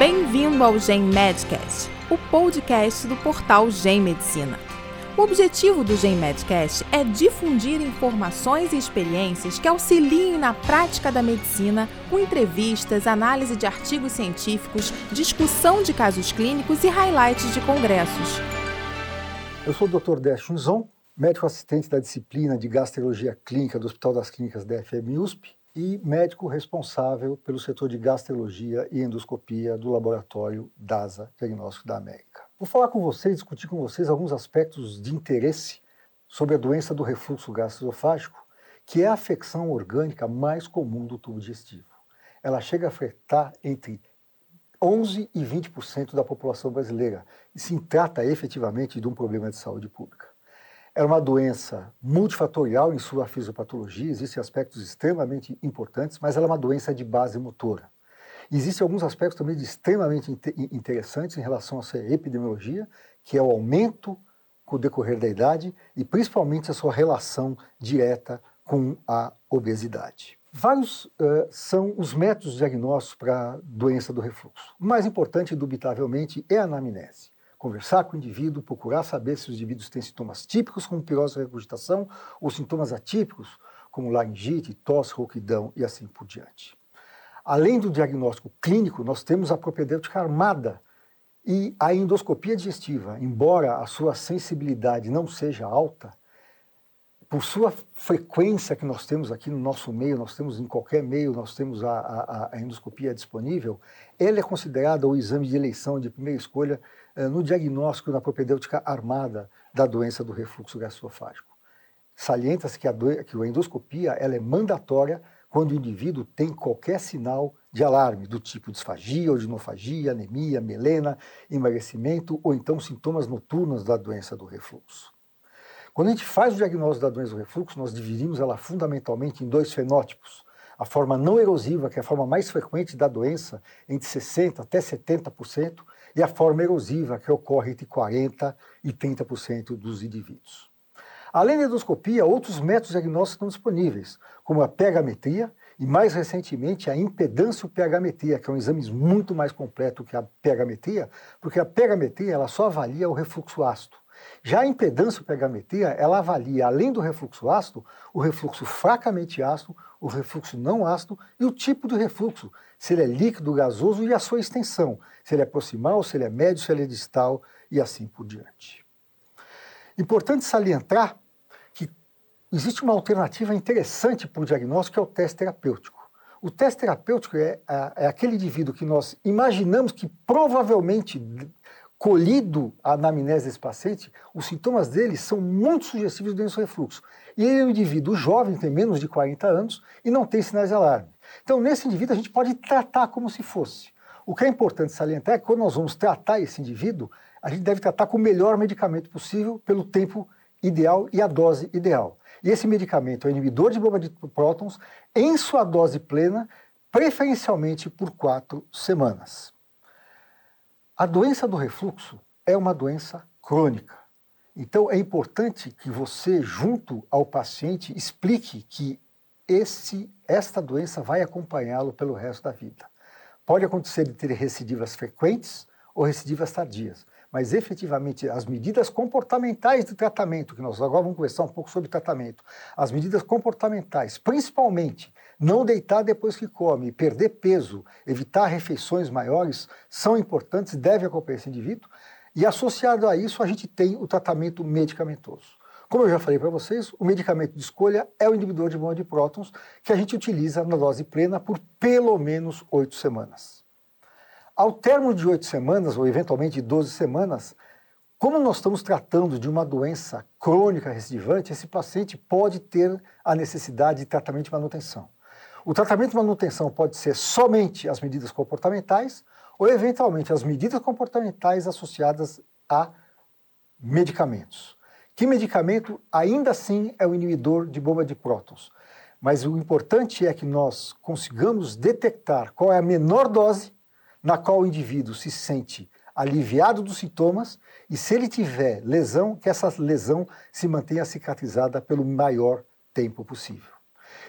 Bem-vindo ao Gen Medcast, o podcast do portal Gen Medicina. O objetivo do Gen Medcast é difundir informações e experiências que auxiliem na prática da medicina, com entrevistas, análise de artigos científicos, discussão de casos clínicos e highlights de congressos. Eu sou o Dr. Décio médico assistente da disciplina de gastrologia clínica do Hospital das Clínicas da FM USP e médico responsável pelo setor de gastrologia e endoscopia do laboratório DASA Diagnóstico da América. Vou falar com vocês, discutir com vocês alguns aspectos de interesse sobre a doença do refluxo gastroesofágico, que é a afecção orgânica mais comum do tubo digestivo. Ela chega a afetar entre 11 e 20% da população brasileira e se trata efetivamente de um problema de saúde pública. É uma doença multifatorial em sua fisiopatologia, existem aspectos extremamente importantes, mas ela é uma doença de base motora. Existem alguns aspectos também extremamente interessantes em relação à sua epidemiologia, que é o aumento com o decorrer da idade e principalmente a sua relação direta com a obesidade. Vários uh, são os métodos diagnósticos para a doença do refluxo. O mais importante, indubitavelmente, é a anamnese conversar com o indivíduo, procurar saber se os indivíduos têm sintomas típicos, como pirose e regurgitação, ou sintomas atípicos, como laringite, tosse, rouquidão e assim por diante. Além do diagnóstico clínico, nós temos a propedêutica armada e a endoscopia digestiva, embora a sua sensibilidade não seja alta, por sua frequência que nós temos aqui no nosso meio, nós temos em qualquer meio, nós temos a, a, a endoscopia disponível, ele é considerado o exame de eleição de primeira escolha eh, no diagnóstico na propedêutica armada da doença do refluxo gastroesofágico. Salienta-se que, que a endoscopia ela é mandatória quando o indivíduo tem qualquer sinal de alarme, do tipo disfagia, odinofagia, anemia, melena, emagrecimento ou então sintomas noturnos da doença do refluxo. Quando a gente faz o diagnóstico da doença do refluxo, nós dividimos ela fundamentalmente em dois fenótipos. A forma não erosiva, que é a forma mais frequente da doença, entre 60% até 70%, e a forma erosiva, que ocorre entre 40% e 30% dos indivíduos. Além da endoscopia, outros métodos diagnósticos estão disponíveis, como a pH-metria e, mais recentemente, a impedância pH-metria, que é um exame muito mais completo que a pH-metria, porque a pH-metria ela só avalia o refluxo ácido. Já a impedância pH-metria, ela avalia, além do refluxo ácido, o refluxo fracamente ácido, o refluxo não ácido e o tipo de refluxo, se ele é líquido, gasoso e a sua extensão, se ele é proximal, se ele é médio, se ele é distal e assim por diante. Importante salientar que existe uma alternativa interessante para o diagnóstico, que é o teste terapêutico. O teste terapêutico é, é aquele indivíduo que nós imaginamos que provavelmente colhido a anamnese desse paciente, os sintomas dele são muito sugestivos do denso refluxo. E ele é um indivíduo jovem, tem menos de 40 anos e não tem sinais de alarme. Então, nesse indivíduo, a gente pode tratar como se fosse. O que é importante salientar é que quando nós vamos tratar esse indivíduo, a gente deve tratar com o melhor medicamento possível, pelo tempo ideal e a dose ideal. E esse medicamento é o inibidor de bomba de prótons em sua dose plena, preferencialmente por quatro semanas. A doença do refluxo é uma doença crônica. Então é importante que você, junto ao paciente, explique que esse, esta doença vai acompanhá-lo pelo resto da vida. Pode acontecer de ter recidivas frequentes ou recidivas tardias, mas efetivamente as medidas comportamentais de tratamento, que nós agora vamos conversar um pouco sobre tratamento, as medidas comportamentais, principalmente não deitar depois que come, perder peso, evitar refeições maiores, são importantes, deve acompanhar esse indivíduo. E associado a isso, a gente tem o tratamento medicamentoso. Como eu já falei para vocês, o medicamento de escolha é o inibidor de bomba de prótons, que a gente utiliza na dose plena por pelo menos oito semanas. Ao termo de oito semanas, ou eventualmente 12 semanas, como nós estamos tratando de uma doença crônica recidivante, esse paciente pode ter a necessidade de tratamento de manutenção. O tratamento de manutenção pode ser somente as medidas comportamentais ou, eventualmente, as medidas comportamentais associadas a medicamentos. Que medicamento ainda assim é o inibidor de bomba de prótons. Mas o importante é que nós consigamos detectar qual é a menor dose na qual o indivíduo se sente aliviado dos sintomas e, se ele tiver lesão, que essa lesão se mantenha cicatrizada pelo maior tempo possível.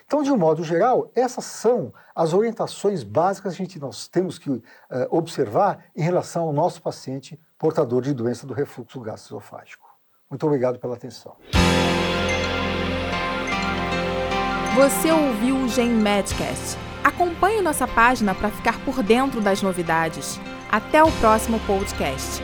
Então, de um modo geral, essas são as orientações básicas que gente, nós temos que uh, observar em relação ao nosso paciente portador de doença do refluxo gastroesofágico. Muito obrigado pela atenção. Você ouviu o Gen Medcast. Acompanhe nossa página para ficar por dentro das novidades. Até o próximo podcast.